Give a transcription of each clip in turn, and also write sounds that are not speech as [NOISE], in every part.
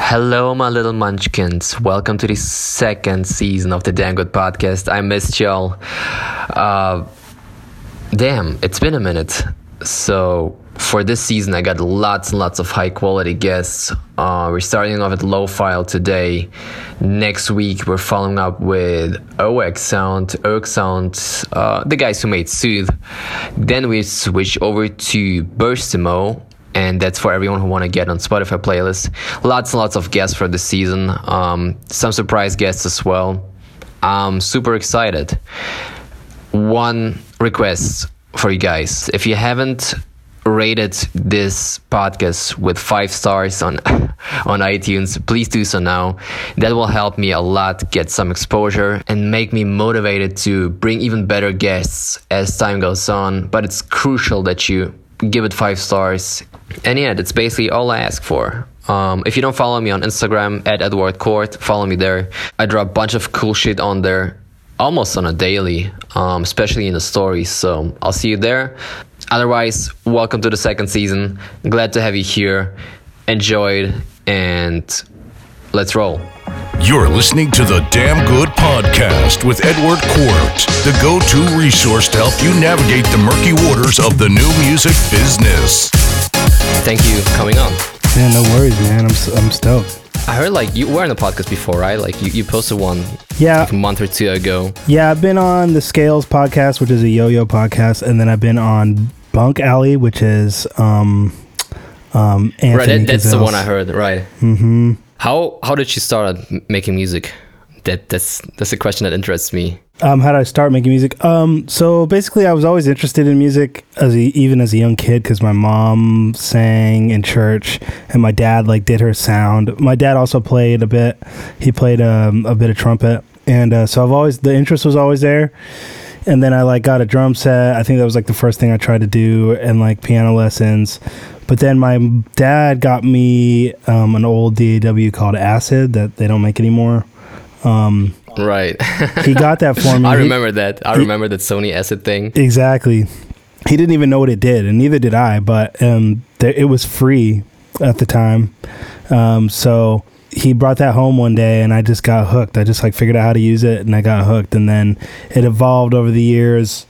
Hello, my little munchkins. Welcome to the second season of the Damn Good Podcast. I missed y'all. Uh, damn, it's been a minute. So, for this season, I got lots and lots of high quality guests. Uh, we're starting off at Lophiile today. Next week, we're following up with oeksound, OX Sound, uh, the guys who made Soothe. Then we switch over to Burstimo, and that's for everyone who want to get on Spotify playlist. Lots and lots of guests for the season. Um, some surprise guests as well. I'm super excited. One request for you guys: if you haven't rated this podcast with five stars on [LAUGHS] on iTunes, please do so now. That will help me a lot get some exposure and make me motivated to bring even better guests as time goes on. But it's crucial that you give it five stars. And yeah, that's basically all I ask for. Um, if you don't follow me on Instagram at Edward Court, follow me there. I drop a bunch of cool shit on there almost on a daily, um, especially in the stories. So I'll see you there. Otherwise, welcome to the second season. Glad to have you here. Enjoyed and let's roll. You're listening to the Damn Good Podcast with Edward Court, the go to resource to help you navigate the murky waters of the new music business. Thank you for coming on. Yeah, no worries, man. I'm, s- I'm stoked. I heard like you were on the podcast before, right? Like you, you posted one Yeah, like a month or two ago. yeah. I've been on the Scales podcast, which is a yo-yo podcast, and then I've been on Bunk Alley, which is um, um, Anthony right, that, that's the one I heard. Right. Mm-hmm. How how did you start making music? That that's that's a question that interests me. Um, how did I start making music? Um, so basically, I was always interested in music as a, even as a young kid because my mom sang in church and my dad like did her sound. My dad also played a bit. He played um, a bit of trumpet, and uh, so I've always the interest was always there. And then I like got a drum set. I think that was like the first thing I tried to do, and like piano lessons. But then my dad got me um, an old DAW called Acid that they don't make anymore. Um, Right. he got that for [LAUGHS] me. I remember that. I he- remember that Sony Acid thing. Exactly. He didn't even know what it did, and neither did I. But um, there, it was free at the time, um, so he brought that home one day, and I just got hooked. I just like figured out how to use it, and I got hooked. And then it evolved over the years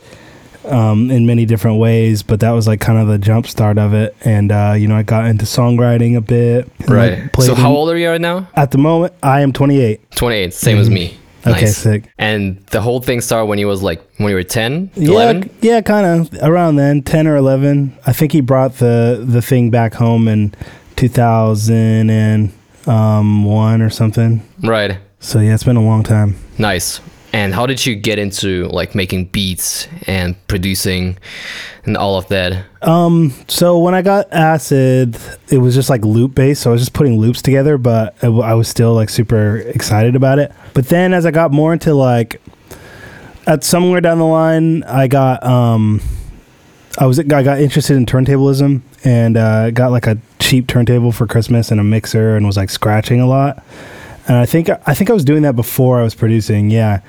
um, in many different ways. But that was like kind of the jump start of it. And uh, you know, I got into songwriting a bit. Right. So how old are you right now? At the moment, I am 28. 28, same as me. Okay, sick. And the whole thing started when you was like when you were 10, Yeah, yeah, kind of around then, ten or eleven. I think he brought the the thing back home in two thousand and um, one or something. Right. So yeah, it's been a long time. Nice. And how did you get into like making beats and producing and all of that? Um, so when I got acid, it was just like loop based. So I was just putting loops together, but I w- I was still like super excited about it. But then as I got more into like, at somewhere down the line, I got um, I was I got interested in turntablism and uh, got like a cheap turntable for Christmas and a mixer and was like scratching a lot. And I think I think I was doing that before I was producing. Yeah.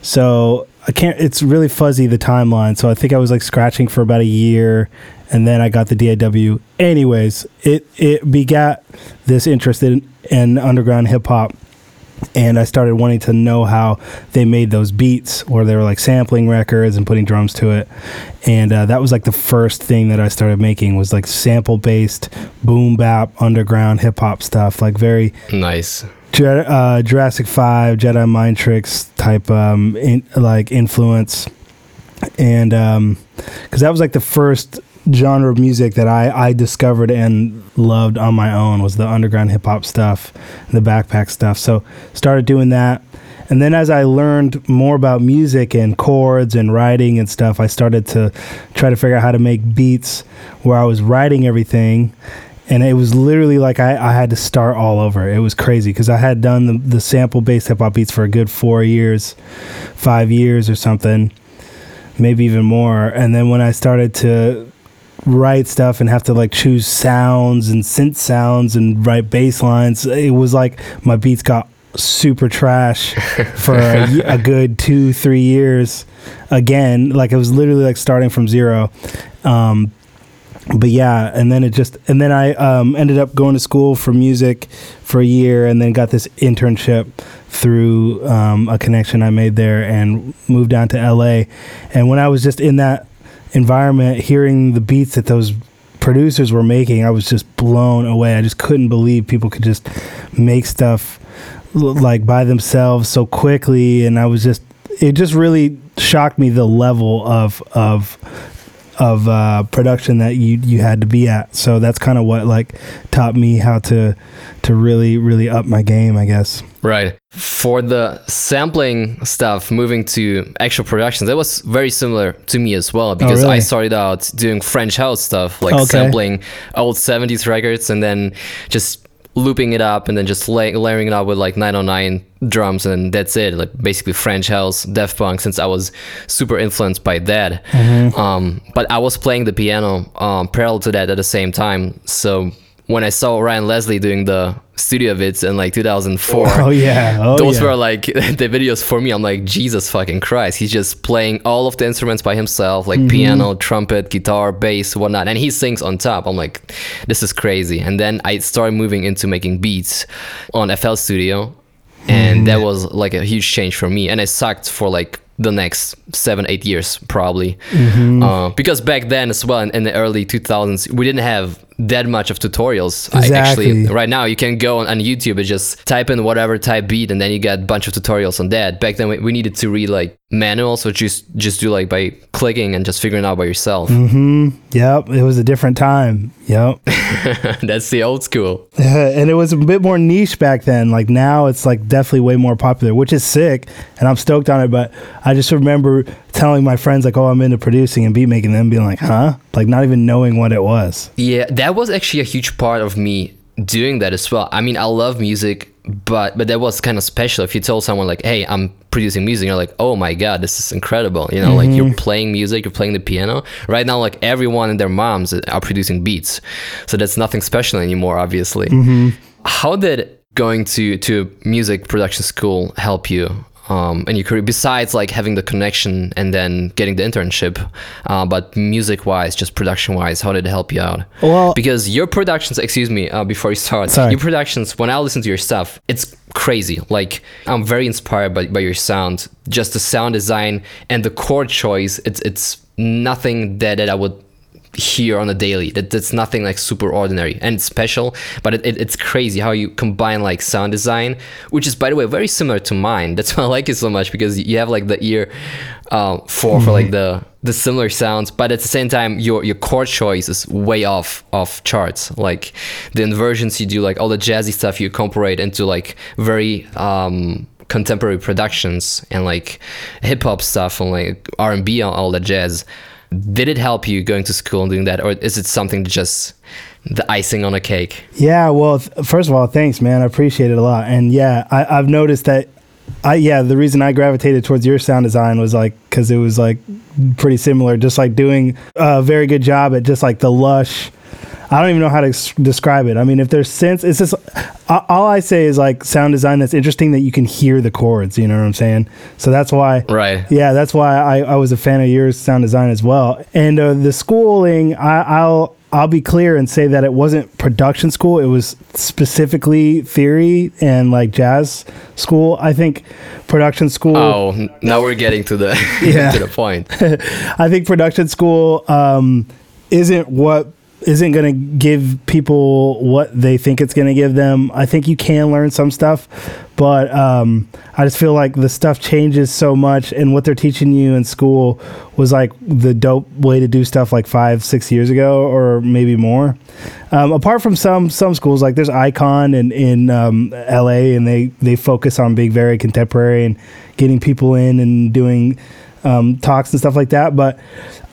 So I can't. It's really fuzzy the timeline. So I think I was like scratching for about a year, and then I got the DAW. Anyways, it it begat this interest in, in underground hip hop, and I started wanting to know how they made those beats, or they were like sampling records and putting drums to it. And uh, that was like the first thing that I started making was like sample based boom bap underground hip hop stuff, like very Nice. Uh, Jurassic Five, Jedi Mind Tricks type um, in, like influence, and because that was like the first genre of music that I, I discovered and loved on my own was the underground hip hop stuff, the backpack stuff. So started doing that. And then as I learned more about music and chords and writing and stuff, I started to try to figure out how to make beats where I was writing everything and it was literally like I, I had to start all over. It was crazy because I had done the, the sample based hip hop beats for a good four years, five years or something, maybe even more. And then when I started to write stuff and have to like choose sounds and synth sounds and write bass lines, it was like my beats got super trash for a [LAUGHS] good two, three years. Again, like it was literally like starting from zero. Um, but yeah, and then it just and then I um, ended up going to school for music for a year, and then got this internship through um, a connection I made there, and moved down to L.A. And when I was just in that environment, hearing the beats that those producers were making, I was just blown away. I just couldn't believe people could just make stuff like by themselves so quickly, and I was just it just really shocked me the level of of of uh, production that you you had to be at. So that's kind of what like taught me how to to really really up my game, I guess. Right. For the sampling stuff, moving to actual productions, that was very similar to me as well because really? I started out doing French house stuff, like Okay. sampling old 70s records and then just looping it up and then just la- layering it up with like 909 drums and that's it. Like basically french house Daft punk since i was super influenced by that. Um, but i was playing the piano um, parallel to that at the same time. So when i saw ryan leslie doing the studio vids in like 2004 [LAUGHS] Oh yeah, oh those yeah. were like [LAUGHS] the videos for me. I'm like, Jesus fucking Christ. He's just playing all of the instruments by himself, Mm-hmm. like piano, trumpet, guitar, bass, whatnot. And he sings on top. I'm like, this is crazy. And then I started moving into making beats on FL Studio. And Mm. that was like a huge change for me. And I sucked for like the next seven, eight years, probably. Mm-hmm. Uh, because back then as well, in, in the early 2000s, we didn't have that much of tutorials. I actually, Exactly. right now you can go on, on youtube and just type in whatever type beat and then you get a bunch of tutorials on that back then we, we needed to read like manuals which just just do like by clicking and just figuring out by yourself Hmm. Yep, it was a different time. Yep. [LAUGHS] [LAUGHS] that's the old school [LAUGHS] and it was a bit more niche back then. Like now, it's like definitely way more popular, which is sick, and I'm stoked on it. But I just remember telling my friends like, "Oh, I'm into producing and beat making," them being like, "Huh?" Like not even knowing what it was. yeah that was actually a huge part of me doing that as well. I mean i love music but but that was kind of special. If you told someone like hey i'm producing music you're like oh my god this is incredible you know like mm-hmm. you're playing music you're playing the piano. Right now like everyone and their moms are producing beats so that's nothing special anymore obviously. Mm-hmm. How did going to to music production school help you um, in your career besides like having the connection and then getting the internship uh, but music wise just production wise how did it help you out? Well- because your productions excuse me uh, before you start Sorry. your productions when i listen to your stuff it's crazy. Like i'm very inspired by, by your sound. Just the sound design and the chord choice it's it's nothing that, that i would here on a daily. That that's nothing like super ordinary and special but it, it, it's crazy how you combine like sound design which is by the way very similar to mine. That's [LAUGHS] why i like it so much because you have like the ear uh, for for like the the similar sounds but at the same time your your chord choice is way off off charts. Like the inversions you do like all the jazzy stuff you incorporate into like very um contemporary productions and like hip hop stuff and like R&B and all the jazz did it help you going to school and doing that or is it something just the icing on a cake Yeah. Well, th- first of all, thanks, man. I appreciate it a lot. And yeah, I, I've noticed that. I yeah, the reason I gravitated towards your sound design was like because it was like pretty similar, just like doing a very good job at just like the lush. I don't even know how to describe it. I mean, if there's sense, it's just all I say is like sound design that's interesting that you can hear the chords. You know what I'm saying? So that's why, Right. Yeah, that's why I, I was a fan of your sound design as well. And uh, the schooling, I, I'll I'll be clear and say that it wasn't production school. It was specifically theory and like jazz school. I think production school. oh now we're getting to the [LAUGHS] Yeah. to the point [LAUGHS] I think production school um, isn't what isn't going to give people what they think it's going to give them. I think you can learn some stuff, but um, I just feel like the stuff changes so much, and what they're teaching you in school was like the dope way to do stuff like five, six years ago, or maybe more. Um, apart from some some schools, like there's Icon in in um, L.A. and they they focus on being very contemporary and getting people in and doing um, talks and stuff like that. But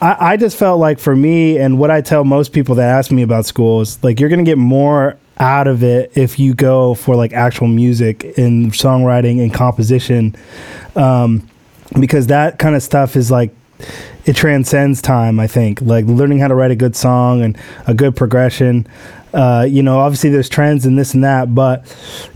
I, I just felt like for me, and what I tell most people that ask me about school is like you're gonna get more out of it if you go for like actual music and songwriting and composition, um, because that kind of stuff is like it transcends time. I think like learning how to write a good song and a good progression. Uh, you know, obviously there's trends and this and that, but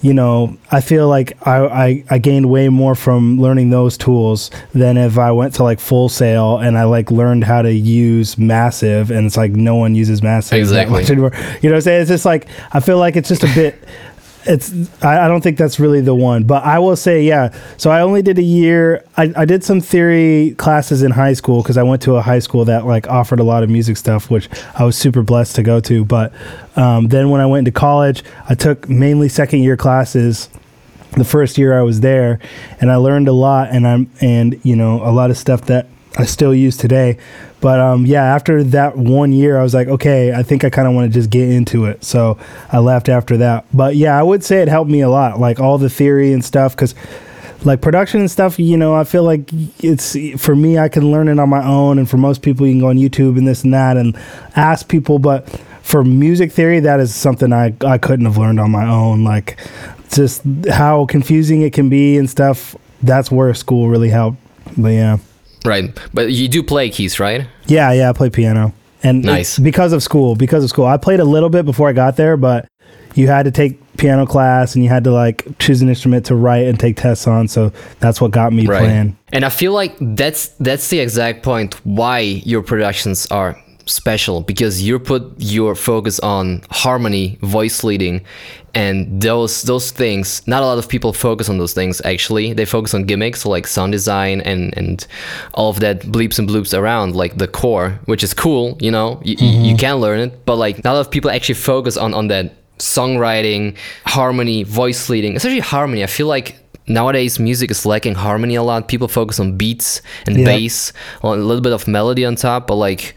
you know, I feel like I, I, I gained way more from learning those tools than if I went to like Full Sail and I like learned how to use Massive, and it's like no one uses Massive Exactly. that much anymore. You know, what I'm saying it's just like I feel like it's just a bit. It's I, I don't think that's really the one, but I will say yeah. So I only did a year. I, I did some theory classes in high school because I went to a high school that like offered a lot of music stuff, which I was super blessed to go to. But um, then when I went into college, I took mainly second year classes the first year I was there, and I learned a lot, and I'm and you know a lot of stuff that I still use today. But um, yeah, after that one year, I was like, okay, I think I kind of want to just get into it. So I left after that. But yeah, I would say it helped me a lot, like all the theory and stuff, because like production and stuff, you know, I feel like it's for me, I can learn it on my own, and for most people, you can go on YouTube and this and that and ask people. But for music theory, that is something I I couldn't have learned on my own. Like just how confusing it can be and stuff. That's where school really helped. But yeah, Right. But you do play keys, right? yeah, yeah. I play piano, and Nice. because of school. Because of school, I played a little bit before I got there, but you had to take piano class and you had to like choose an instrument to write and take tests on. So that's what got me playing. And I feel like that's that's the exact point why your productions are special because you put your focus on harmony, voice leading, and those those things. Not a lot of people focus on those things actually. They focus on gimmicks like sound design and and all of that bleeps and bloops around like the core, which is cool. You know, you, you mm-hmm. can learn it, but like not a lot of people actually focus on on that songwriting, harmony, voice leading, especially harmony. I feel like nowadays music is lacking harmony a lot. People focus on beats and Yeah. bass, a little bit of melody on top, but like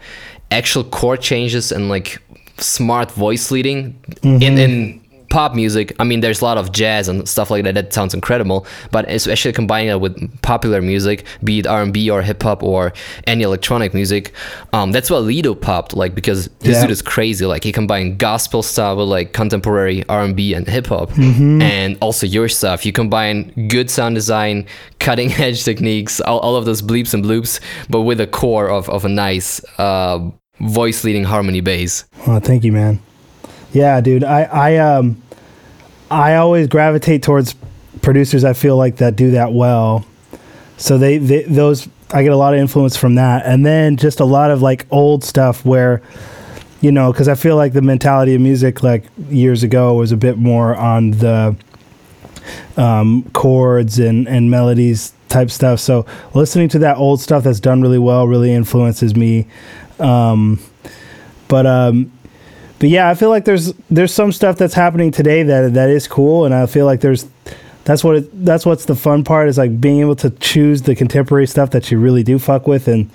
actual chord changes and like smart voice leading in in pop music. I mean, there's a lot of jazz and stuff like that. That sounds incredible, but especially combining it with popular music, be it R&B or hip hop or any electronic music. Um, that's what Lido popped like because this Yeah. dude is crazy. Like he combined gospel style with like contemporary R&B and hip hop, and also your stuff. You combine good sound design, cutting edge [LAUGHS] techniques, all, all of those bleeps and bloops, but with a core of of a nice uh, voice leading harmony bass. Oh, thank you, man. Yeah, dude. I I um I always gravitate towards producers I feel like that do that well. So they, they those I get a lot of influence from that, and then just a lot of like old stuff where you know because I feel like the mentality of music like years ago was a bit more on the um, chords and and melodies type stuff. So listening to that old stuff that's done really well really influences me. Um, but um, but yeah, I feel like there's there's some stuff that's happening today that that is cool, and I feel like there's that's what it, that's what's the fun part is like being able to choose the contemporary stuff that you really do fuck with, and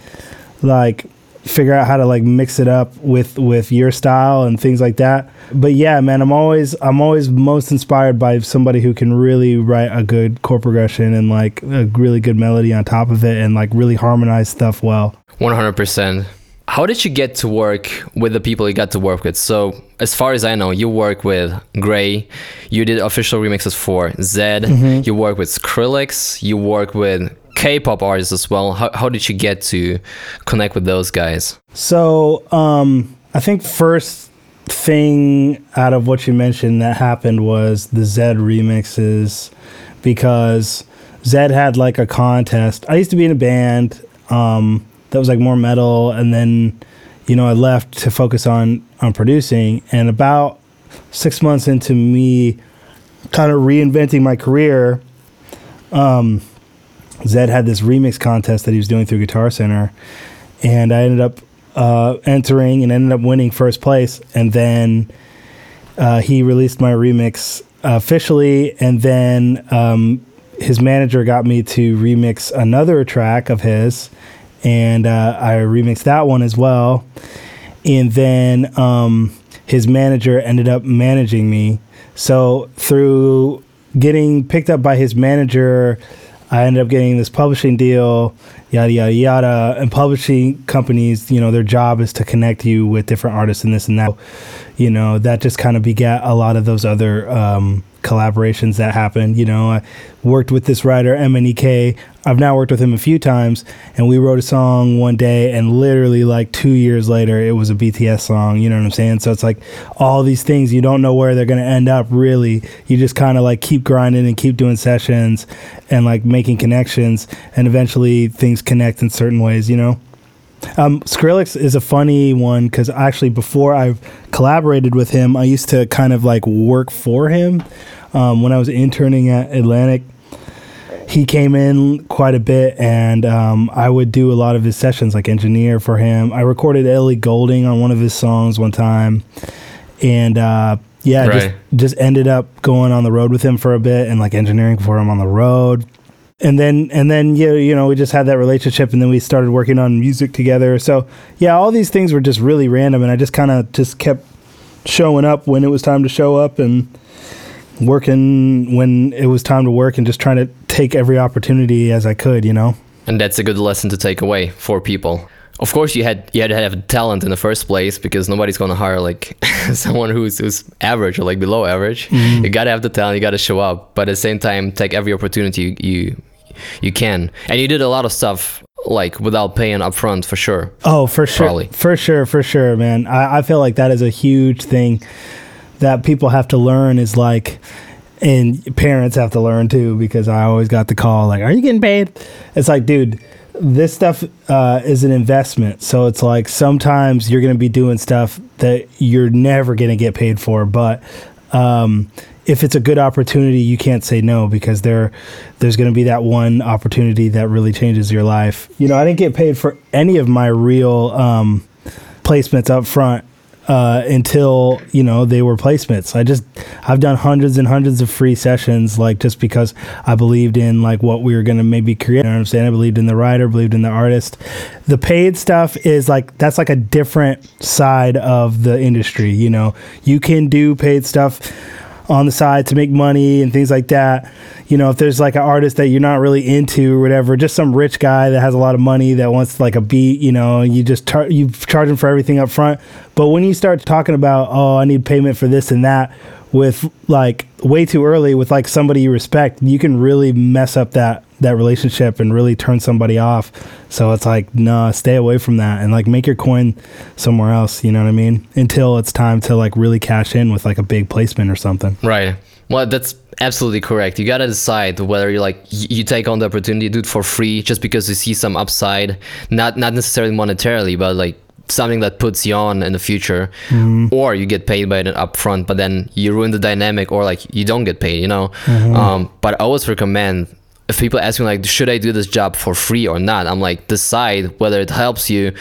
like figure out how to like mix it up with with your style and things like that. But yeah, man, I'm always I'm always most inspired by somebody who can really write a good chord progression and like a really good melody on top of it and like really harmonize stuff well. 100%. How did you get to work with the people you got to work with? So, as far as I know, you work with Grey, you did official remixes for Zedd, you work with Skrillex, you work with K pop artists as well. How, how did you get to connect with those guys? So, um, I think first thing out of what you mentioned that happened was the Zedd remixes because Zedd had like a contest. I used to be in a band um, that was like more metal, and then you know I left to focus on on producing. And about six months into me kind of reinventing my career, um, Zedd had this remix contest that he was doing through Guitar Center, and I ended up uh, entering and ended up winning first place. And then uh, he released my remix officially, and then um, his manager got me to remix another track of his, and uh, I remixed that one as well. And then um, his manager ended up managing me. So through getting picked up by his manager, I ended up getting this publishing deal, yada yada yada. And publishing companies, you know, their job is to connect you with different artists and this and that. You know, that just kind of begat a lot of those other um, collaborations that happened. You know, I worked with this writer MNEK. I've now worked with him a few times, and we wrote a song one day, and literally like two years later, it was a BTS song. You know what I'm saying? So it's like all these things you don't know where they're gonna end up. Really, you just kind of like keep grinding and keep doing sessions, and like making connections, and eventually things connect in certain ways. You know. Um, Skrillex is a funny one because actually before I collaborated with him, I used to kind of like work for him um, when I was interning at Atlantic. He came in quite a bit, and um, I would do a lot of his sessions, like engineer for him. I recorded Ellie Goulding on one of his songs one time, and uh, yeah, Right. just just ended up going on the road with him for a bit and like engineering for him on the road and then and then yeah you know we just had that relationship and then we started working on music together so yeah all these things were just really random and i just kind of just kept showing up when it was time to show up and working when it was time to work and just trying to take every opportunity as i could you know And that's a good lesson to take away for people. Of course, you had you had to have talent in the first place because nobody's going to hire like [LAUGHS] someone who's who's average or like below average. Mm-hmm. You got to have the talent. You got to show up, but at the same time, take every opportunity you, you you can. And you did a lot of stuff like without paying upfront for sure. Oh, for sure. Probably. For sure, for sure, man. I, I feel like that is a huge thing that people have to learn is like and parents have to learn too because I always got the call like, Are you getting paid? It's like, dude, this stuff uh, is an investment. So it's like sometimes you're gonna be doing stuff that you're never gonna get paid for, but um if it's a good opportunity, you can't say no because there, there's going to be that one opportunity that really changes your life. You know, I didn't get paid for any of my real um, placements up front uh, until you know they were placements. I just I've done hundreds and hundreds of free sessions, like just because I believed in like what we were going to maybe create. You know what I'm saying? I believed in the writer, believed in the artist. The paid stuff is like that's like a different side of the industry. You know, you can do paid stuff on the side to make money and things like that. You know, if there's like an artist that you're not really into or whatever, just some rich guy that has a lot of money that wants like a beat, you know, you just tar- you charge him for everything up front. But when you start talking about, oh, I need payment for this and that with like way too early with like somebody you respect, you can really mess up that that relationship and really turn somebody off. So it's like, nah, stay away from that and like make your coin somewhere else, you know what I mean? Until it's time to like really cash in with like a big placement or something. Right. Well, that's absolutely correct. You gotta decide whether you like you take on the opportunity, do it for free, just because you see some upside, not not necessarily monetarily, but like something that puts you on in the future, or you get paid by it upfront, but then you ruin the dynamic, or like you don't get paid. You know. Um, but I always recommend if people ask me like should i do this job for free or not i'm like decide whether it helps you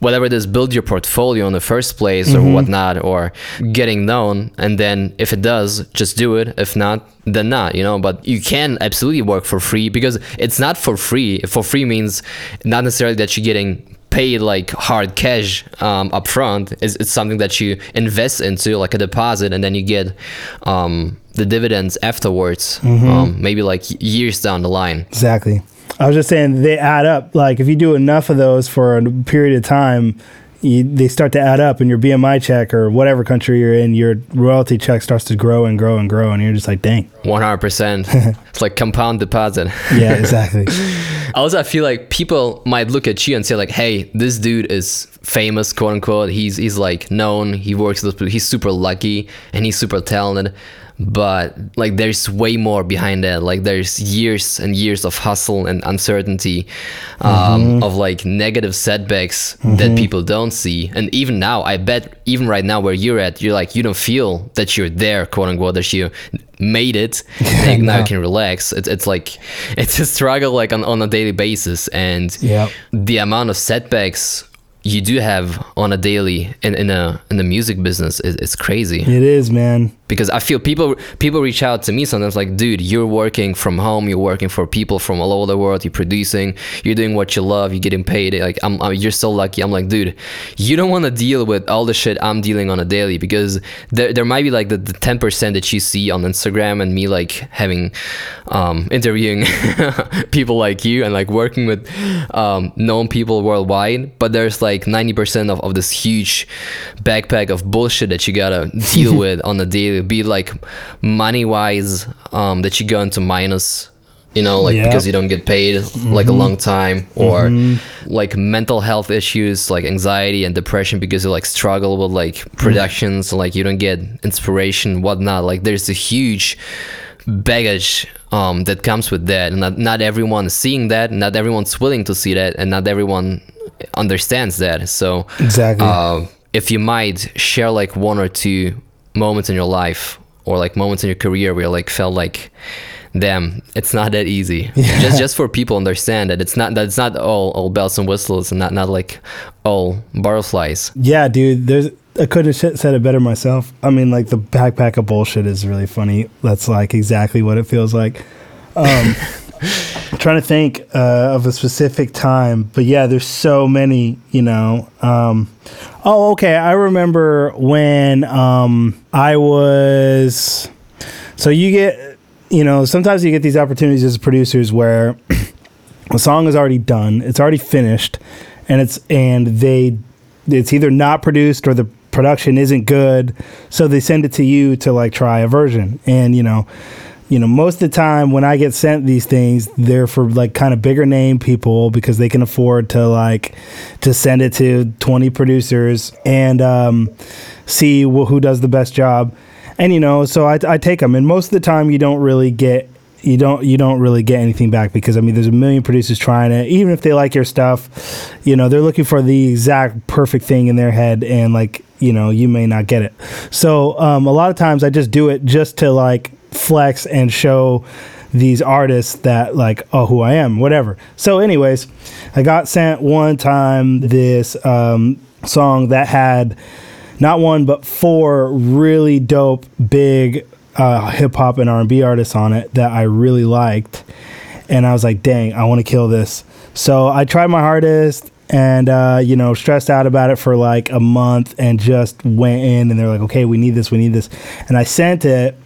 whatever it is build your portfolio in the first place or mm-hmm. whatnot or getting known and then if it does just do it. If not then not you know? But you can absolutely work for free because it's not for free. For free means not necessarily that you're getting paid like hard cash um, up front it's, it's something that you invest into like a deposit and then you get um, the dividends afterwards um, maybe like years down the line Exactly. I was just saying they add up. Like if you do enough of those for a period of time, you, they start to add up, and your BMI check or whatever country you're in, your royalty check starts to grow and grow and grow, and you're just like, dang. 100% [LAUGHS] it's like compound deposit Yeah, exactly. [LAUGHS] also i feel like people might look at you and say like hey this dude is famous quote unquote. He's he's like known. He works with he's super lucky and he's super talented but like there's way more behind that. Like there's years and years of hustle and uncertainty um, of like negative setbacks that people don't see. And even now i bet even right now where you're at you're like you don't feel that you're there quote unquote that you made it. [LAUGHS] And now you can relax. It's, it's like [LAUGHS] it's a struggle like on, on a daily basis. And Yep. the amount of setbacks you do have on a daily in, in a in the music business is it's crazy. It is, man. Because I feel people people reach out to me sometimes like, dude, you're working from home, you're working for people from all over the world, you're producing, you're doing what you love, you're getting paid. Like, I'm, I'm you're so lucky. I'm like, dude, you don't want to deal with all the shit I'm dealing on a daily because there, there might be like the, the 10% that you see on Instagram and me like having um, interviewing [LAUGHS] people like you and like working with um, known people worldwide, but there's like 90% of, of this huge backpack of bullshit that you gotta [LAUGHS] deal with on a daily be like money wise um that you go into minus you know like Yeah. because you don't get paid like a long time or like mental health issues like anxiety and depression because you like struggle with like productions like you don't get inspiration whatnot. Like there's a huge baggage um that comes with that. And not, not everyone is seeing that. Not everyone's willing to see that. And not everyone understands that. So Exactly. uh, if you might share like one or two moments in your life or like moments in your career where you like felt like damn it's not that easy [LAUGHS] just just for people understand that it's not that it's not all all bells and whistles and not not like all butterflies Yeah, dude. There's I couldn't have said it better myself. I mean, like the backpack of bullshit is really funny. That's like exactly what it feels like. Um, [LAUGHS] I'm trying to think uh, of a specific time, but yeah, there's so many. You know. Um, oh, okay. I remember when um, I was. So you get, you know, sometimes you get these opportunities as producers where [CLEARS THROAT] a song is already done, it's already finished, and it's and they it's either not produced or the production isn't good, so they send it to you to like try a version. And you know, you know, most of the time when I get sent these things, they're for like kind of bigger name people because they can afford to like to send it to 20 producers and um, see wh- who does the best job. And you know, so I, I take them, and most of the time you don't really get you don't you don't really get anything back because I mean there's a million producers trying it. Even if they like your stuff, you know they're looking for the exact perfect thing in their head, and like you know you may not get it. So um, a lot of times I just do it just to like flex and show these artists that like oh who I am whatever. So anyways, I got sent one time this um, song that had not one but four really dope big uh, hip hop and R and B artists on it that I really liked, and I was like, dang, I want to kill this. So I tried my hardest and uh, you know stressed out about it for like a month and just went in and they're like, okay, we need this, we need this, and I sent it.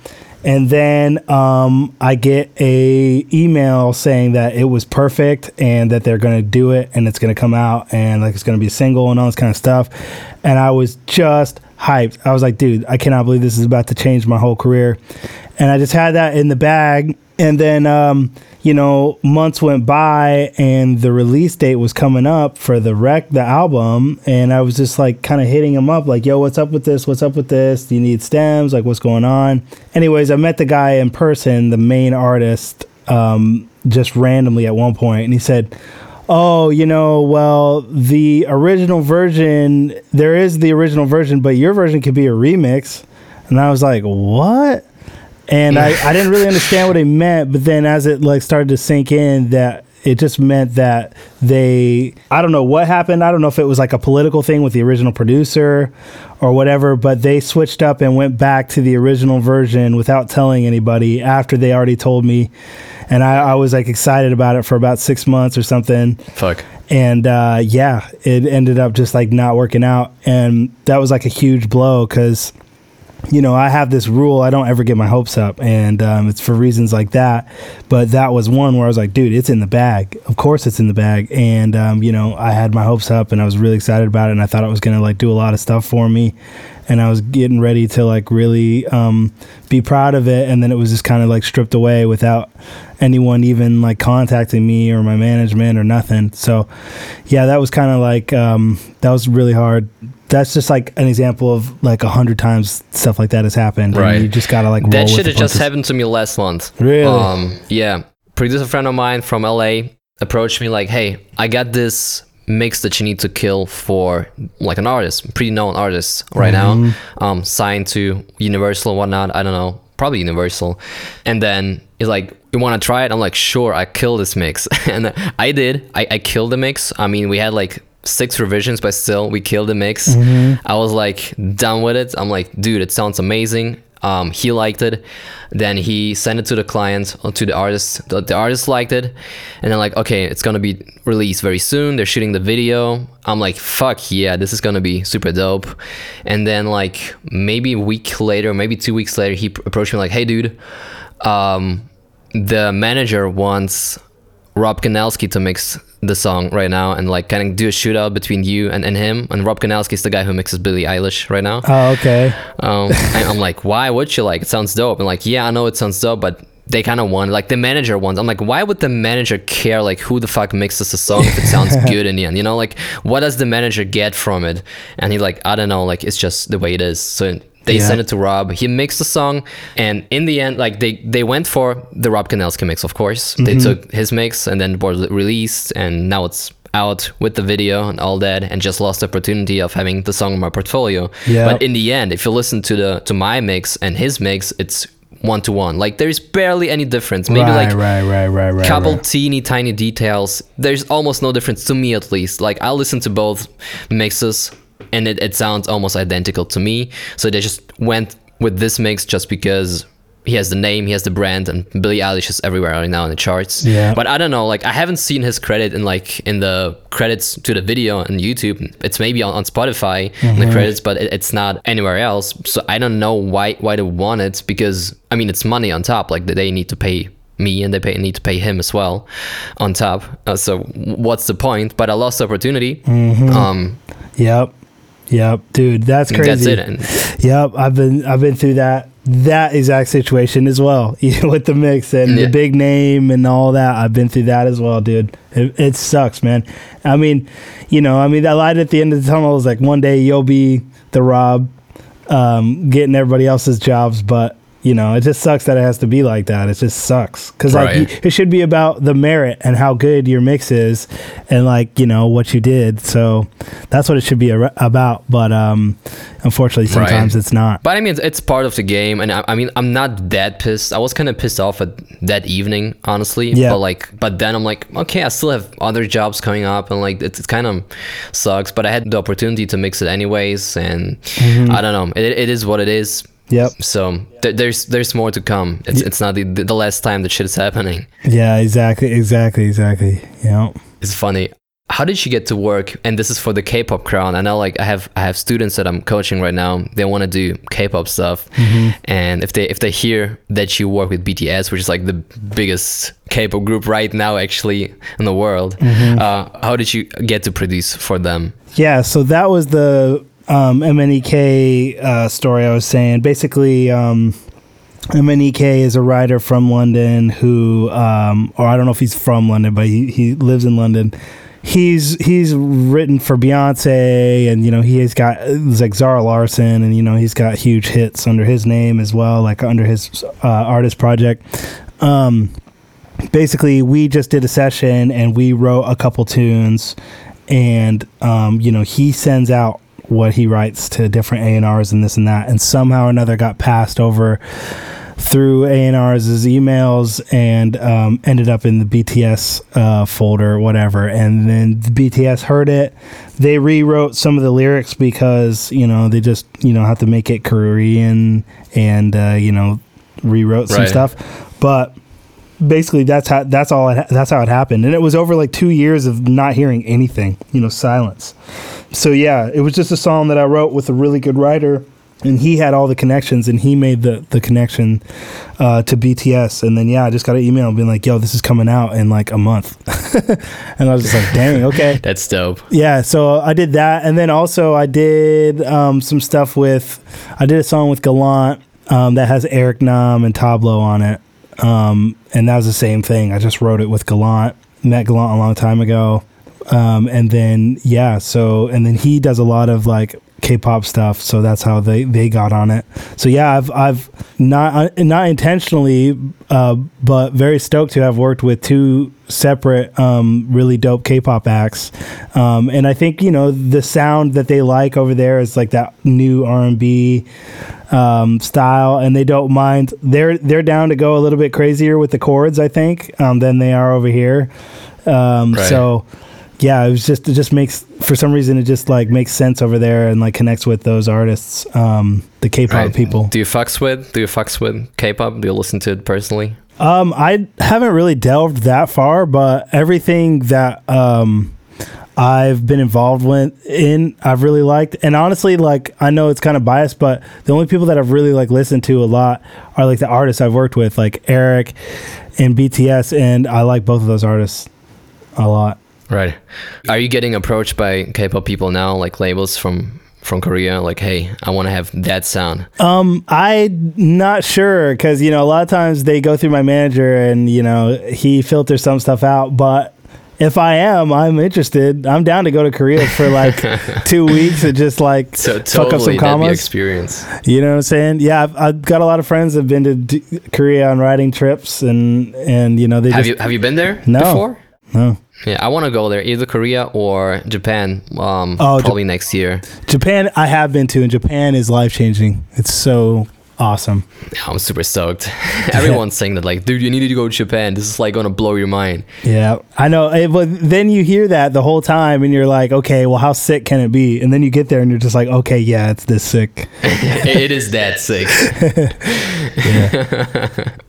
And then um, I get a email saying that it was perfect and that they're gonna do it and it's gonna come out and like it's gonna be a single and all this kind of stuff. And I was just hyped. I was like, dude, I cannot believe this is about to change my whole career. And I just had that in the bag. And then, um, you know, months went by and the release date was coming up for the rec, the album. And I was just like kind of hitting him up, like, yo, what's up with this? What's up with this? Do you need stems? Like, what's going on? Anyways, I met the guy in person, the main artist, um, just randomly at one point, and he said, oh, you know, well, the original version, there is the original version, but your version could be a remix. And I was like, what? And I, I didn't really understand what he meant, but then as it like started to sink in that it just meant that they I don't know what happened. I don't know if it was like a political thing with the original producer or whatever, but they switched up and went back to the original version without telling anybody after they already told me. And I, I was like excited about it for about six months or something fuck and uh, yeah, it ended up just like not working out, and that was like a huge blow because you know I have this rule I don't ever get my hopes up, and um, it's for reasons like that. But that was one where I was like, dude, it's in the bag. Of course, it's in the bag, and um, you know I had my hopes up, and I was really excited about it, and I thought it was gonna like do a lot of stuff for me. And I was getting ready to like really um, be proud of it, and then it was just kind of like stripped away without anyone even like contacting me or my management or nothing. So, yeah, that was kind of like um, that was really hard. That's just like an example of like a hundred times stuff like that has happened. and Right. you just gotta like roll that the had just happened to me last month Really? um yeah producer friend of mine from la approached me like hey i got this mix that you need to kill for like an artist pretty known artist right Mm-hmm. now um signed to universal and whatnot i don't know probably universal and then he's like you want to try it i'm like sure i kill this mix [LAUGHS] and i did I, I killed the mix i mean we had like six revisions but still we killed the mix. Mm-hmm. i was like done with it. I'm like dude it sounds amazing. Um, he liked it. Then he sent it to the client or to the artist. The, the artist liked it. And then like okay it's gonna be released very soon. They're shooting the video. I'm like fuck yeah this is gonna be super dope. And then like maybe a week later maybe two weeks later he pr- approached me like hey dude um, the manager wants Rob Kinelski to mix the song right now and like kind of do a shootout between you and, and him. And Rob Kinelski is the guy who mixes Billie Eilish right now. Oh, okay. Um, [LAUGHS] and I'm like, why would you like? It sounds dope. And like, yeah, I know it sounds dope, but they kind of want like the manager wants. I'm like, why would the manager care like who the fuck mixes a song if it sounds [LAUGHS] good in the end? You know, like what does the manager get from it? And he like, I don't know, like it's just the way it is. So they Yeah. sent it to Rob. He mixed the song, and in the end, like they they went for the Rob Kinelski mix. Of course, they Mm-hmm. took his mix, and then was released, and now it's out with the video and all that, and just lost the opportunity of having the song in my portfolio. But in the end, if you listen to the to my mix and his mix, it's one to one. Like there's barely any difference. Maybe right, like right, right, right, right. couple right. teeny tiny details. There's almost no difference to me at least. Like I listen to both mixes and it, it sounds almost identical to me. So they just went with this mix just because he has the name, he has the brand, and Billie Eilish is everywhere right now in the charts. Yeah. But I don't know, like I haven't seen his credit in like in the credits to the video on YouTube. It's maybe on, on Spotify in the credits, but it, it's not anywhere else. So I don't know why why they want it because I mean it's money on top. Like they need to pay me and they pay, need to pay him as well on top. Uh, so what's the point? But I lost the opportunity. Um, Yep. Yep, dude, that's crazy. that's it. Yep, I've been I've been through that that exact situation as well [LAUGHS] with the mix and Yeah. the big name and all that. I've been through that as well, dude. It, it sucks, man. I mean, you know, I mean, that light at the end of the tunnel is like one day you'll be the Rob, um, getting everybody else's jobs, but you know, it just sucks that it has to be like that. It just sucks because like Right. y- it should be about the merit and how good your mix is, and like you know what you did. So that's what it should be ar- about. But um, unfortunately, Right. sometimes it's not. But I mean, it's part of the game, and I, I mean, I'm not that pissed. I was kind of pissed off at that evening, honestly. Yeah. But like, but then I'm like, okay, I still have other jobs coming up, and like, it, it kind of sucks. But I had the opportunity to mix it anyways, and I don't know. It, it is what it is. Yep. So th- there's there's more to come. It's it's not the, the last time that shit's happening. Yeah, exactly, exactly, exactly. Yeah. It's funny. How did you get to work? And this is for the K-pop crowd. I know, like, I have I have students that I'm coaching right now. They want to do K-pop stuff, and if they if they hear that you work with BTS, which is like the biggest K-pop group right now, actually in the world, uh, how did you get to produce for them? Yeah, so that was the um, MNEK uh, story I was saying. Basically, um, MNEK is a writer from London who, um, or I don't know if he's from London, but he, he lives in London. He's he's written for Beyonce, and you know he has got like Zara Larsson, and you know he's got huge hits under his name as well, like under his uh, artist project. Um, basically we just did a session and we wrote a couple tunes and um, you know he sends out what he writes to different A&Rs and this and that. And somehow or another got passed over through A&Rs emails and um, ended up in the BTS uh, folder whatever. And then the BTS heard it. They rewrote some of the lyrics because you know they just you know have to make it Korean and uh, you know rewrote some Right. stuff. But basically that's how that's all it, that's how it happened. And it was over like two years of not hearing anything you know silence. So yeah it was just a song that i wrote with a really good writer and he had all the connections and he made the the connection uh, to bts and then yeah i just got an email being like yo this is coming out in like a month. [LAUGHS] And i was just like dang [LAUGHS] okay. That's dope. yeah so i did that and then also i did um, some stuff with i did a song with gallant um, that has eric nam and Tablo on it um, and that was the same thing. I just wrote it with gallant met gallant a long time ago. Um, and then yeah so and then he does a lot of like k-pop stuff so that's how they they got on it. So yeah i've i've not uh, not intentionally uh, but very stoked to have worked with two separate um, really dope k-pop acts. Um, and i think you know the sound that they like over there is like that new r&b um, style and they don't mind. They're they're down to go a little bit crazier with the chords i think um, than they are over here. Um, Right. so yeah, it was just it just makes for some reason it just like makes sense over there and like connects with those artists, um, the K-pop Right. people. Do you fucks with? Do you fucks with K-pop? Do you listen to it personally? Um, I haven't really delved that far, but everything that um, I've been involved with in, I've really liked. And honestly, like I know it's kind of biased, but the only people that I've really like listened to a lot are like the artists I've worked with, like Eric and BTS, and I like both of those artists a lot. Right. Are you getting approached by K-pop people now, like labels from from Korea? Like, hey, I want to have that sound. Um, I'm not sure because you know a lot of times they go through my manager and you know he filters some stuff out, but. If I am, I'm interested. I'm down to go to Korea for like [LAUGHS] two weeks and just like So fuck totally up some commas. experience. You know what I'm saying? Yeah, I've, I've got a lot of friends that have been to D- Korea on riding trips, and and you know they Have just you have you been there No. before? no. Yeah, I want to go there, either Korea or Japan. Um, Oh, probably next year. Japan. I have been to, and Japan is life changing. It's so awesome. I'm super stoked. [LAUGHS] Everyone's [LAUGHS] saying that, like, dude, you need to go to Japan. This is like gonna blow your mind. Yeah, I know. eh, But then you hear that the whole time, and you're like, okay, well, how sick can it be? And then you get there, and you're just like, okay, yeah, it's this sick. [LAUGHS] it is that sick.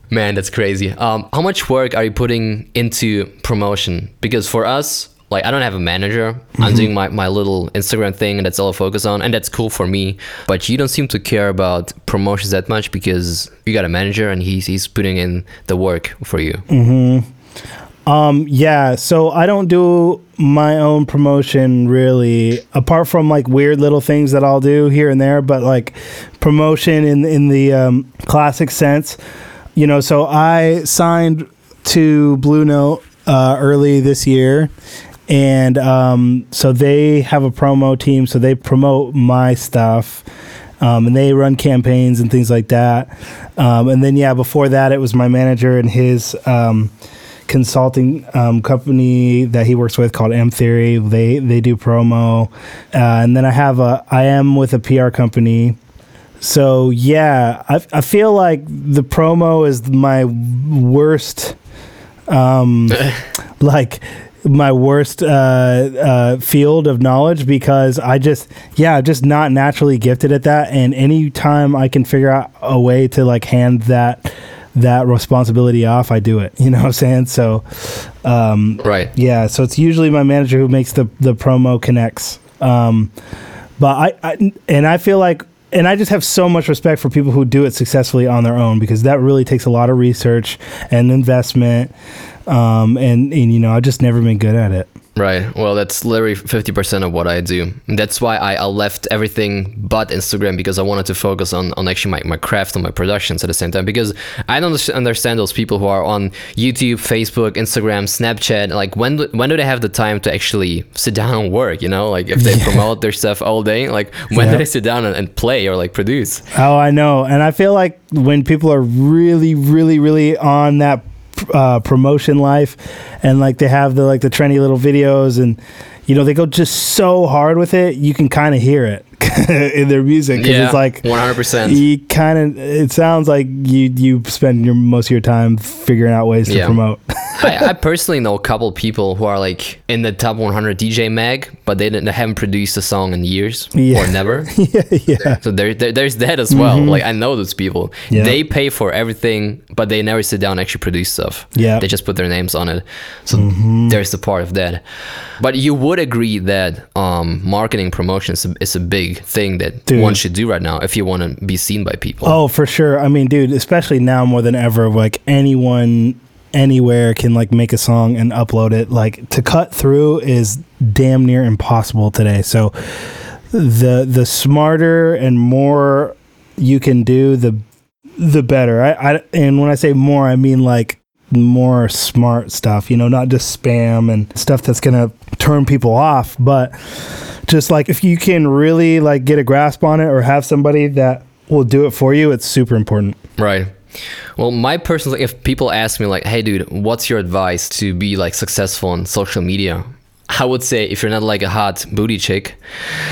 Man, that's crazy. Um, how much work are you putting into promotion? Because for us, like I don't have a manager. I'm doing my, my little Instagram thing and that's all I focus on and that's cool for me. But you don't seem to care about promotions that much because you got a manager and he's he's putting in the work for you. Hmm. Um, yeah, so I don't do my own promotion really, apart from like weird little things that I'll do here and there. But like promotion in in the um, classic sense, you know. So I signed to Blue Note uh, early this year, and um, so they have a promo team. So they promote my stuff. Um, and they run campaigns and things like that. Um, and then, yeah, before that, it was my manager and his um, consulting um, company that he works with called M Theory. They they do promo, uh, and then I have a I am with a PR company. So yeah, I I feel like the promo is my worst, um, [LAUGHS] like my worst uh, uh, field of knowledge because I just yeah I'm just not naturally gifted at that. And anytime I can figure out a way to like hand that that responsibility off, I do it. [LAUGHS] You know what I'm saying? So, um, Right. yeah. So it's usually my manager who makes the the promo connects. Um, but I, I and I feel like and I just have so much respect for people who do it successfully on their own because that really takes a lot of research and investment. Um, and and you know I've just never been good at it. Right. Well, that's literally 50% of what I do. And that's why I, I left everything but Instagram because I wanted to focus on, on actually my, my craft and my productions at the same time. Because I don't understand those people who are on YouTube, Facebook, Instagram, Snapchat. Like, when do, when do they have the time to actually sit down and work? You know, like if they [LAUGHS] promote their stuff all day, like when Yeah. do they sit down and, and play or like produce? Oh, I know. And I feel like when people are really, really, really on that uh, promotion life and like they have the like the trendy little videos and you know they go just so hard with it, you can kind of hear it [LAUGHS] in their music because Yeah, it's like 100%. you kind of it sounds like you you spend your most of your time figuring out ways to Yeah. promote. [LAUGHS] I, I personally know a couple people who are like in the top 100 DJ mag, but they, didn't, they haven't produced a song in years Yeah. or never. [LAUGHS] yeah, yeah. So there, there, there's that as well. Like I know those people. Mm-hmm. They pay for everything, but they never sit down and actually produce stuff. Yeah. Mm-hmm. They just put their names on it. So there's the part of that. But you would agree that um, marketing promotion is a, is a big thing that Dude. one should do right now if you want to be seen by people. Oh, for sure. I mean, dude, especially now more than ever, like anyone anywhere can like make a song and upload it. Like to cut through is damn near impossible today. So the the smarter and more you can do, the the better. I, I and when I say more, I mean like more smart stuff, you know, not just spam and stuff that's going to turn people off, but just like if you can really like get a grasp on it or have somebody that will do it for you, it's super important. Right. Well, my personal, if people ask me like, "Hey, dude, what's your advice to be like successful on social media?" I would say if you're not like a hot booty chick,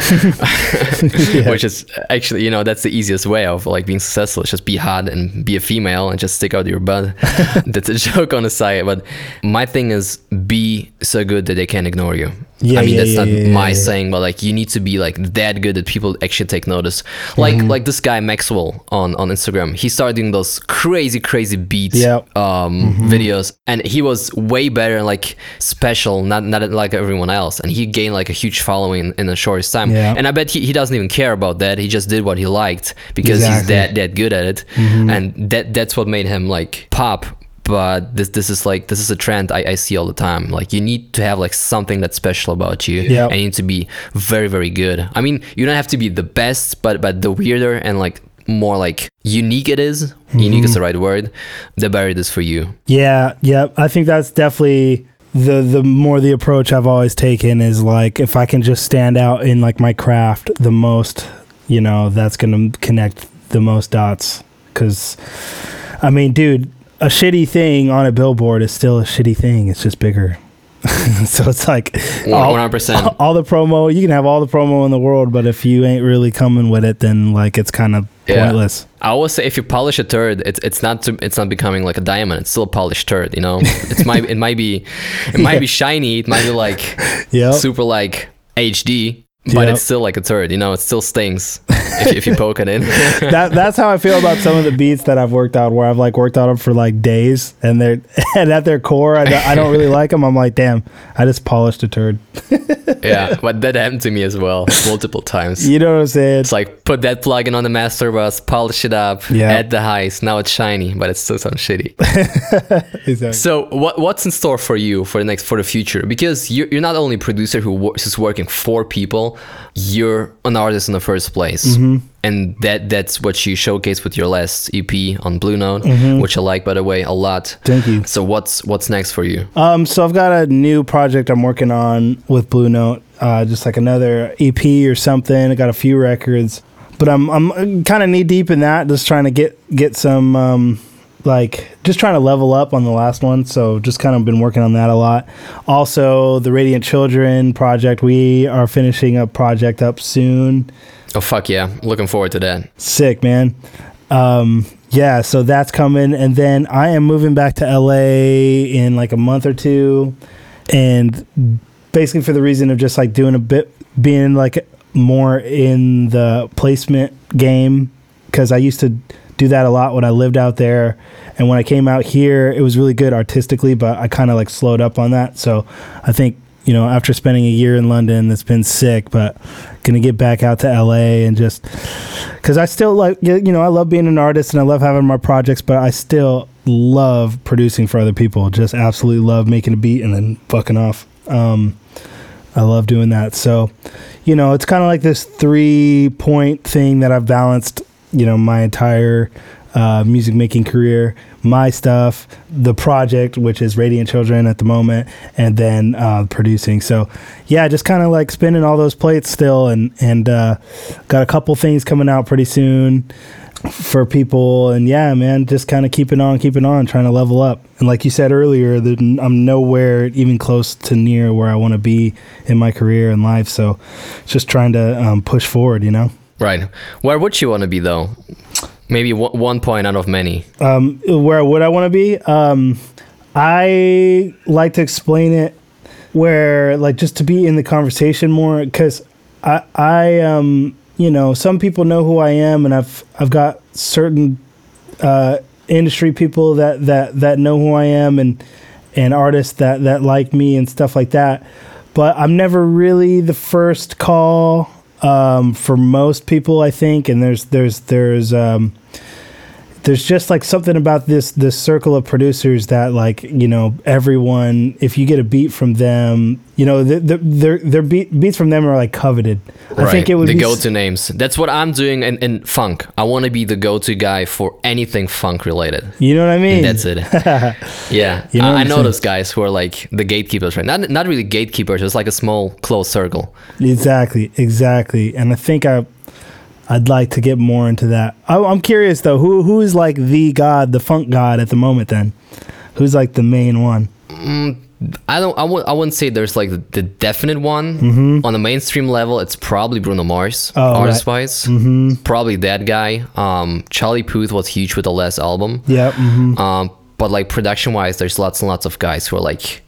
[LAUGHS] which is actually, you know, that's the easiest way of like being successful. Just be hot and be a female and just stick out your butt. [LAUGHS] that's a joke on the side, but my thing is be so good that they can't ignore you. Yeah, I mean, yeah, that's yeah, not yeah, my saying, but like you need to be like that good that people actually take notice. Like Mm-hmm. like this guy Maxwell on on Instagram, he started doing those crazy crazy beats um Mm-hmm. videos, and he was way better and like special, not not like everyone else, and he gained like a huge following in the shortest time. And I bet he, he doesn't even care about that. He just did what he liked because he's Exactly. Mm-hmm. that that good at it, and that that's what made him like pop. But this this is like this is a trend I, I see all the time. Like you need to have like something that's special about you, Yeah. and you need to be very very good. I mean, you don't have to be the best, but but the weirder and like more like unique it is, unique is mm-hmm. the right word, the better it is for you. Yeah, yeah. I think that's definitely the the more the approach I've always taken is like if I can just stand out in like my craft the most, you know, that's going to connect the most dots cuz I mean, dude, a shitty thing on a billboard is still a shitty thing. It's just bigger. [LAUGHS] so it's like all- 100%. [LAUGHS] all the promo you can have all the promo in the world but if you ain't really coming with it then like it's kind of Yeah. pointless I always say if you polish a turd, it's it's not to, it's not becoming like a diamond. It's still a polished turd. You know, [LAUGHS] it's might it might be it might be shiny. It might be like Yep. super like HD, but Yep. it's still like a turd. You know, it still stings if, if you poke it in. [LAUGHS] that that's how I feel about some of the beats that I've worked out. Where I've like worked on them for like days, and they're [LAUGHS] and at their core, I, don't- I don't really like them. I'm like, damn, I just polished a turd. [LAUGHS] yeah, but that happened to me as well multiple times. You know what I'm saying? It's like put that plugin on the master bus, polish it up, Yeah. add the highs. Now it's shiny, but it still sounds shitty. Exactly. So what what's in store for you for the next for the future? Because you're, you're not only a producer who works is working for people, you're an artist in the first place, and that that's what you showcase with your last EP on Blue Note, which I like by the way a lot. Thank you. So what's what's next for you? Um, so I've got a new project I'm working on with Blue Note, uh, just like another EP or something. I got a few records, but I'm I'm kind of knee deep in that, just trying to get get some um, like just trying to level up on the last one. So just kind of been working on that a lot. Also, the Radiant Children project, we are finishing a project up soon. Oh fuck yeah, looking forward to that. Sick, man. Um, yeah, so that's coming, and then I am moving back to LA in like a month or two, and basically for the reason of just like doing a bit, being like more in the placement game, because I used to do that a lot when I lived out there, and when I came out here, it was really good artistically, but I kind of like slowed up on that. So I think you know after spending a year in London, that's been sick, but gonna get back out to LA and just because I still like you you know I love being an artist and I love having my projects, but I still love producing for other people. Just absolutely love making a beat and then fucking off. Um, I love doing that. So, you know, it's kind of like this three point thing that I've balanced. You know, my entire uh, music making career, my stuff, the project, which is Radiant Children at the moment, and then uh, producing. So, yeah, just kind of like spinning all those plates still, and and uh, got a couple things coming out pretty soon for people. And yeah, man, just kind of keeping on, keeping on, trying to level up. And like you said earlier, I'm nowhere even close to near where I want to be in my career and life. So, just trying to um, push forward, you know. Right. Where would you want to be though? Maybe one, one point out of many. um, where would I want to be? Um, I like to explain it where, like, just to be in the conversation more, because I, I, um, you know, some people know who I am, and I've, I've got certain uh, industry people that that that know who I am, and and artists that that like me and stuff like that. But I'm never really the first call um, for most people, I think. And there's there's there's um, there's just like something about this this circle of producers that like you know everyone if you get a beat from them you know the, the, their their beat, beats from them are like coveted i think it would the go-to names. That's what I'm doing in, in funk. I want to be the go-to guy for anything funk related. you know what i mean That's it. [LAUGHS] yeah, You know I, I know saying? those guys who are like the gatekeepers, right? Not not really gatekeepers. It's like a small closed circle. exactly exactly and i think i i'd like to get more into that I, i'm curious though who who is like the god the funk god at the moment then who's like the main one I don't. I w- I wouldn't say there's like the, definite one on the mainstream level. It's probably Bruno Mars, Mm-hmm. Oh, right. artist wise. Mm-hmm. Probably that guy. Um, Charlie Puth was huge with the last album. yeah hmm Um, but like production wise, there's lots and lots of guys who are like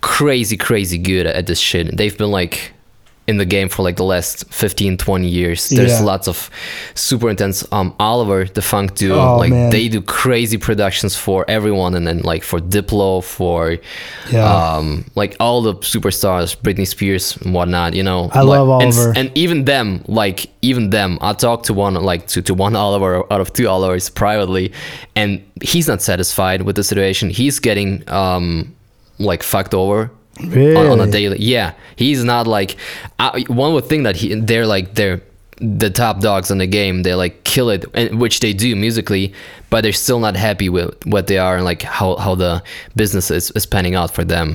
crazy, crazy good at this shit. They've been like in the game for like the last 15 20 years there's Yeah. lots of super intense um oliver the funk duo Oh, like man. they do crazy productions for everyone and then like for diplo for Yeah. um like all the superstars britney spears and whatnot you know I like, love and Oliver. and even them like even them i talked to one like to, to one oliver out of two olivers privately and he's not satisfied with the situation he's getting um like fucked over Really? on, on a daily yeah he's not like I, one would think that he they're like they're the top dogs in the game they like kill it and which they do musically but they're still not happy with what they are and like how, how the business is, is panning out for them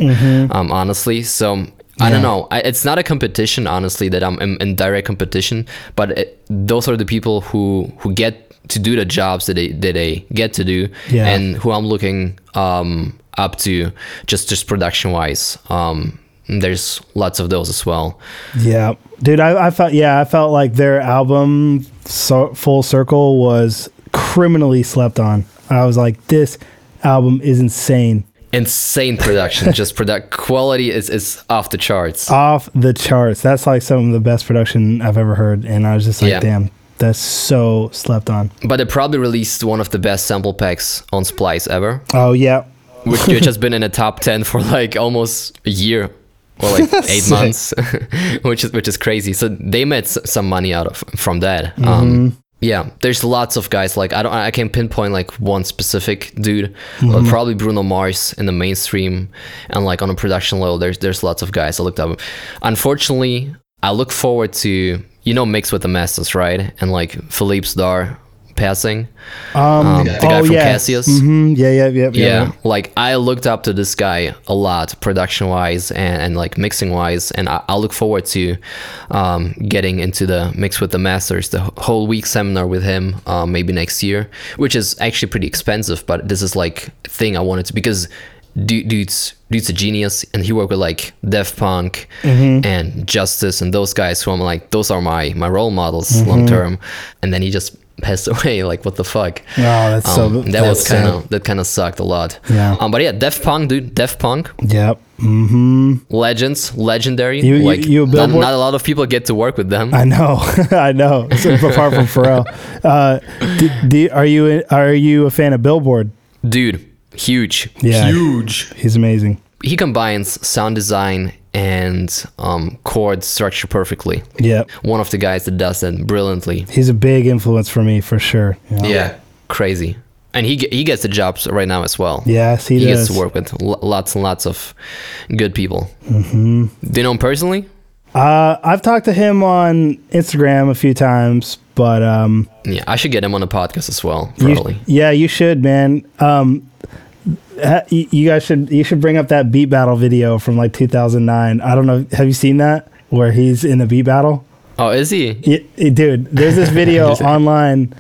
um honestly so I don't know. I, it's not a competition, honestly, that I'm in, in direct competition. But it, those are the people who who get to do the jobs that they that they get to do, Yeah. and who I'm looking um, up to, just just production wise. Um, there's lots of those as well. Yeah, dude, I, I felt yeah, I felt like their album so, Full Circle was criminally slept on. I was like, this album is insane, Insane production, [LAUGHS] just product quality is is off the charts. off the charts. That's like some of the best production I've ever heard, and I was just like, Yeah. damn, that's so slept on. But they probably released one of the best sample packs on Splice ever. Oh yeah, which, which has been in the top 10 for like almost a year or like [LAUGHS] eight months [LAUGHS] which is which is crazy. So they made s- some money out of from that. Mm-hmm. um yeah there's lots of guys like i don't i can't pinpoint like one specific dude Mm-hmm. probably bruno mars in the mainstream and like on a production level there's there's lots of guys i looked up. Unfortunately i look forward to you know mix with the masters right? And like Philippe Zdar passing. Um, the guy oh from yeah, cassius. Hmm yeah, yeah, yeah, yeah, like I looked up to this guy a lot, production wise and, and like mixing wise, and I, I look forward to um, getting into the mix with the masters, the whole week seminar with him, uh, maybe next year, which is actually pretty expensive, but this is like a thing I wanted to because du- dude's dude's a genius, and he worked with like Daft Punk and Justice and those guys who I'm like, those are my my role models long term, and then he just passed [LAUGHS] away. Like what the fuck? Oh, that's so. Um, that that's was kind of that kind of sucked a lot. Yeah. Um, but yeah, Daft Punk, dude, Daft Punk, Yep. Mm-hmm. legends, legendary. You- you- like you a not, not a lot of people get to work with them. I know, [LAUGHS] I know. So, apart from [LAUGHS] Pharrell, uh, do, do, are you are you a fan of Billboard? dude, huge, Yeah. huge. He's amazing. He combines sound design and um, chord structure perfectly. Yeah. One of the guys that does that brilliantly. He's a big influence for me for sure. you know? Yeah, crazy. And he he gets the jobs right now as well. Yes, he, he does. gets to work with lots and lots of good people. Mm-hmm. Do you know him personally? Uh, I've talked to him on Instagram a few times, but um, Yeah, I should get him on the podcast as well. you- Probably. yeah, you should, man. Um, you guys should you should bring up that beat battle video from like 2009. I don't know. Have you seen that where he's in a beat battle? Oh, is he? Yeah, dude, there's this [LAUGHS] video online.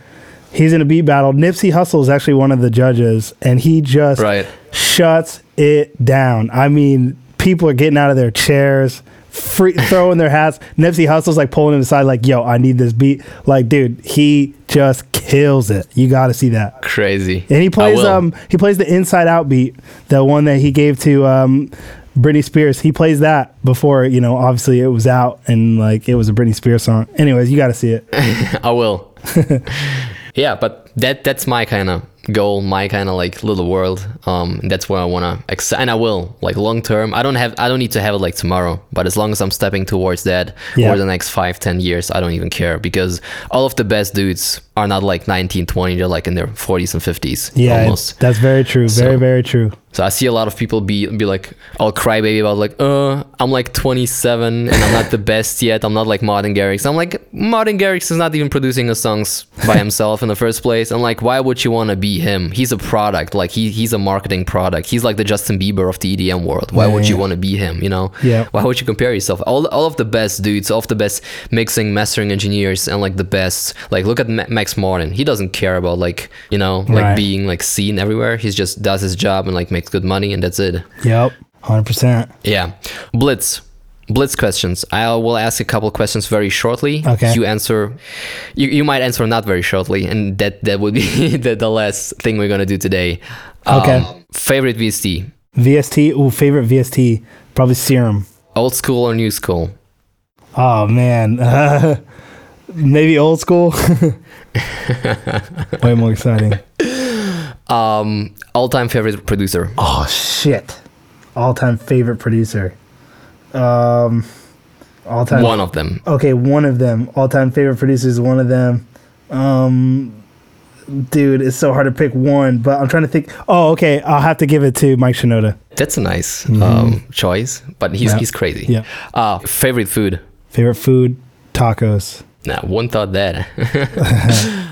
He's in a beat battle. Nipsey Hussle is actually one of the judges, and he just Right. shuts it down. I mean, people are getting out of their chairs, free, throwing their hats. Nipsey Hussle's like pulling him aside, like, "Yo, I need this beat." Like, dude, he just kills it. You got to see that. Crazy. And he plays um he plays the Inside Out beat, the one that he gave to um Britney Spears. He plays that before, you know, obviously it was out and like it was a Britney Spears song. Anyways, you got to see it. [LAUGHS] I will. [LAUGHS] yeah, but that that's my kind of goal, my kind of like little world. Um, that's where I wanna, ex- and I will like long term. I don't have, I don't need to have it like tomorrow, but as long as I'm stepping towards that Yeah. for the next five, ten years, I don't even care because all of the best dudes are not like 19, 20. They're like in their 40s and 50s. Yeah, almost. that's very true. Very, So- very true. So I see a lot of people be be like all crybaby about like, uh, I'm like 27 and I'm not the best yet. I'm not like Martin Garrix. I'm like Martin Garrix is not even producing his songs by himself in the first place. I'm like, why would you want to be him? He's a product. Like he he's a marketing product. He's like the Justin Bieber of the EDM world. Why Yeah, would you yeah. want to be him? You know? Yeah. Why would you compare yourself? All all of the best dudes, all of the best mixing, mastering engineers, and like the best. Like look at Ma- Max Martin. He doesn't care about like you know like Right. being like seen everywhere. He just does his job and like makes good money, and that's it. Yep. 100%. Yeah. Blitz. Blitz questions. I will ask a couple questions very shortly. Okay. You answer. You, you might answer not very shortly, and that that would be [LAUGHS] the, the last thing we're gonna do today. Okay. Um, favorite VST. VST, ooh, favorite VST, probably Serum. Old school or new school? Oh man, uh, [LAUGHS] maybe old school. [LAUGHS] Way more exciting. Um, all-time favorite producer. Oh shit! All time favorite producer. Um, all time. One of them. Okay, one of them. All time favorite producers. One of them. Um, dude, it's so hard to pick one, but I'm trying to think. Oh, okay. I'll have to give it to Mike Shinoda. That's a nice um, choice, but he's Mm-hmm. Yeah. he's crazy. Yeah. Uh, favorite food. Favorite food: tacos. Nah, one thought that.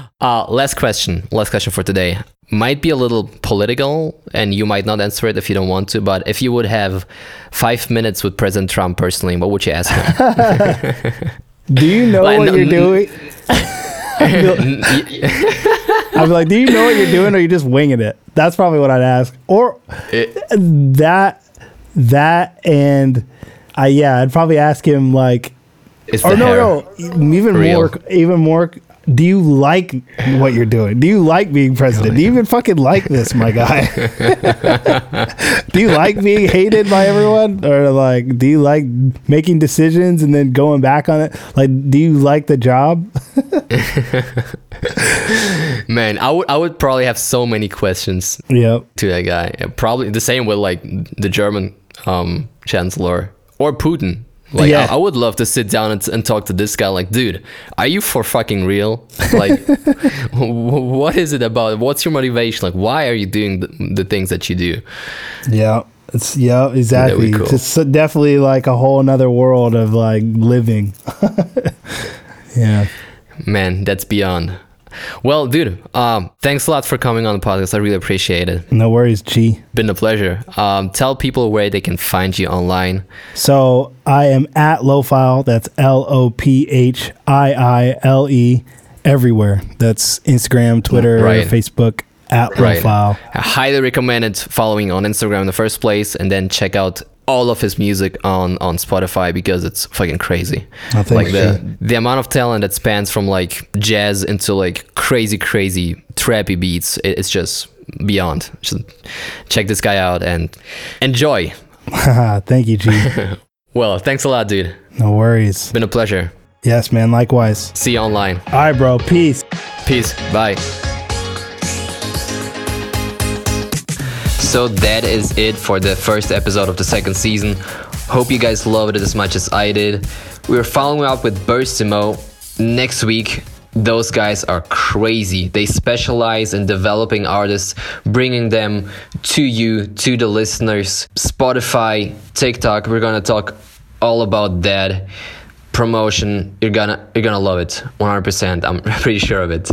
[LAUGHS] uh, last question. Last question for today. Might be a little political, and you might not answer it if you don't want to. But if you would have five minutes with President Trump personally, what would you ask him? [LAUGHS] Do you know Like, what no- you're doing? [LAUGHS] I'd be like, do you know what you're doing, or are you just winging it? That's probably what I'd ask. Or it- that, that, and I yeah, I'd probably ask him like, or no, hair. no, even Real. more, even more. Do you like what you're doing? Do you like being president? Do you even fucking like this, my guy? [LAUGHS] do you like being hated by everyone, or like, do you like making decisions and then going back on it? Like, do you like the job? [LAUGHS] Man, I would I would probably have so many questions Yep. to that guy. Probably the same with like the German um, chancellor or Putin. Like Yeah. I, I would love to sit down and, and talk to this guy. Like, dude, are you for fucking real? Like, [LAUGHS] wh- what is it about? What's your motivation? Like, why are you doing the, the things that you do? Yeah. It's yeah, exactly. cool. It's definitely like a whole another world of like living. [LAUGHS] yeah. Man, that's beyond. Well, dude, um, thanks a lot for coming on the podcast. I really appreciate it. No worries, G. Been a pleasure. Um, tell people where they can find you online. So I am at Lophiile. That's L O P H I I L E everywhere. That's Instagram, Twitter, Right. Facebook at Right. Lophiile. I highly recommend following on Instagram in the first place and then check out all of his music on on Spotify because it's fucking crazy. Like the the amount of talent that spans from like jazz into like crazy crazy trappy beats it, it's just beyond. Just check this guy out and enjoy. [LAUGHS] Thank you, G. [LAUGHS] Well, thanks a lot, dude. No worries. Been a pleasure. Yes, man. Likewise. See you online. All right, bro. Peace. Peace. Bye. So that is it for the first episode of the second season. Hope you guys loved it as much as I did. We're following up with Burstimo next week. Those guys are crazy. They specialize in developing artists, bringing them to you, to the listeners. Spotify, TikTok, we're gonna talk all about that promotion you're gonna you're gonna love it 100% i'm [LAUGHS] pretty sure of it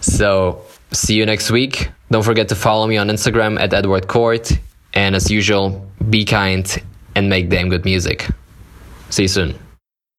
so see you next week. Don't forget to follow me on instagram at edward court. And as usual be kind and make damn good music. See you soon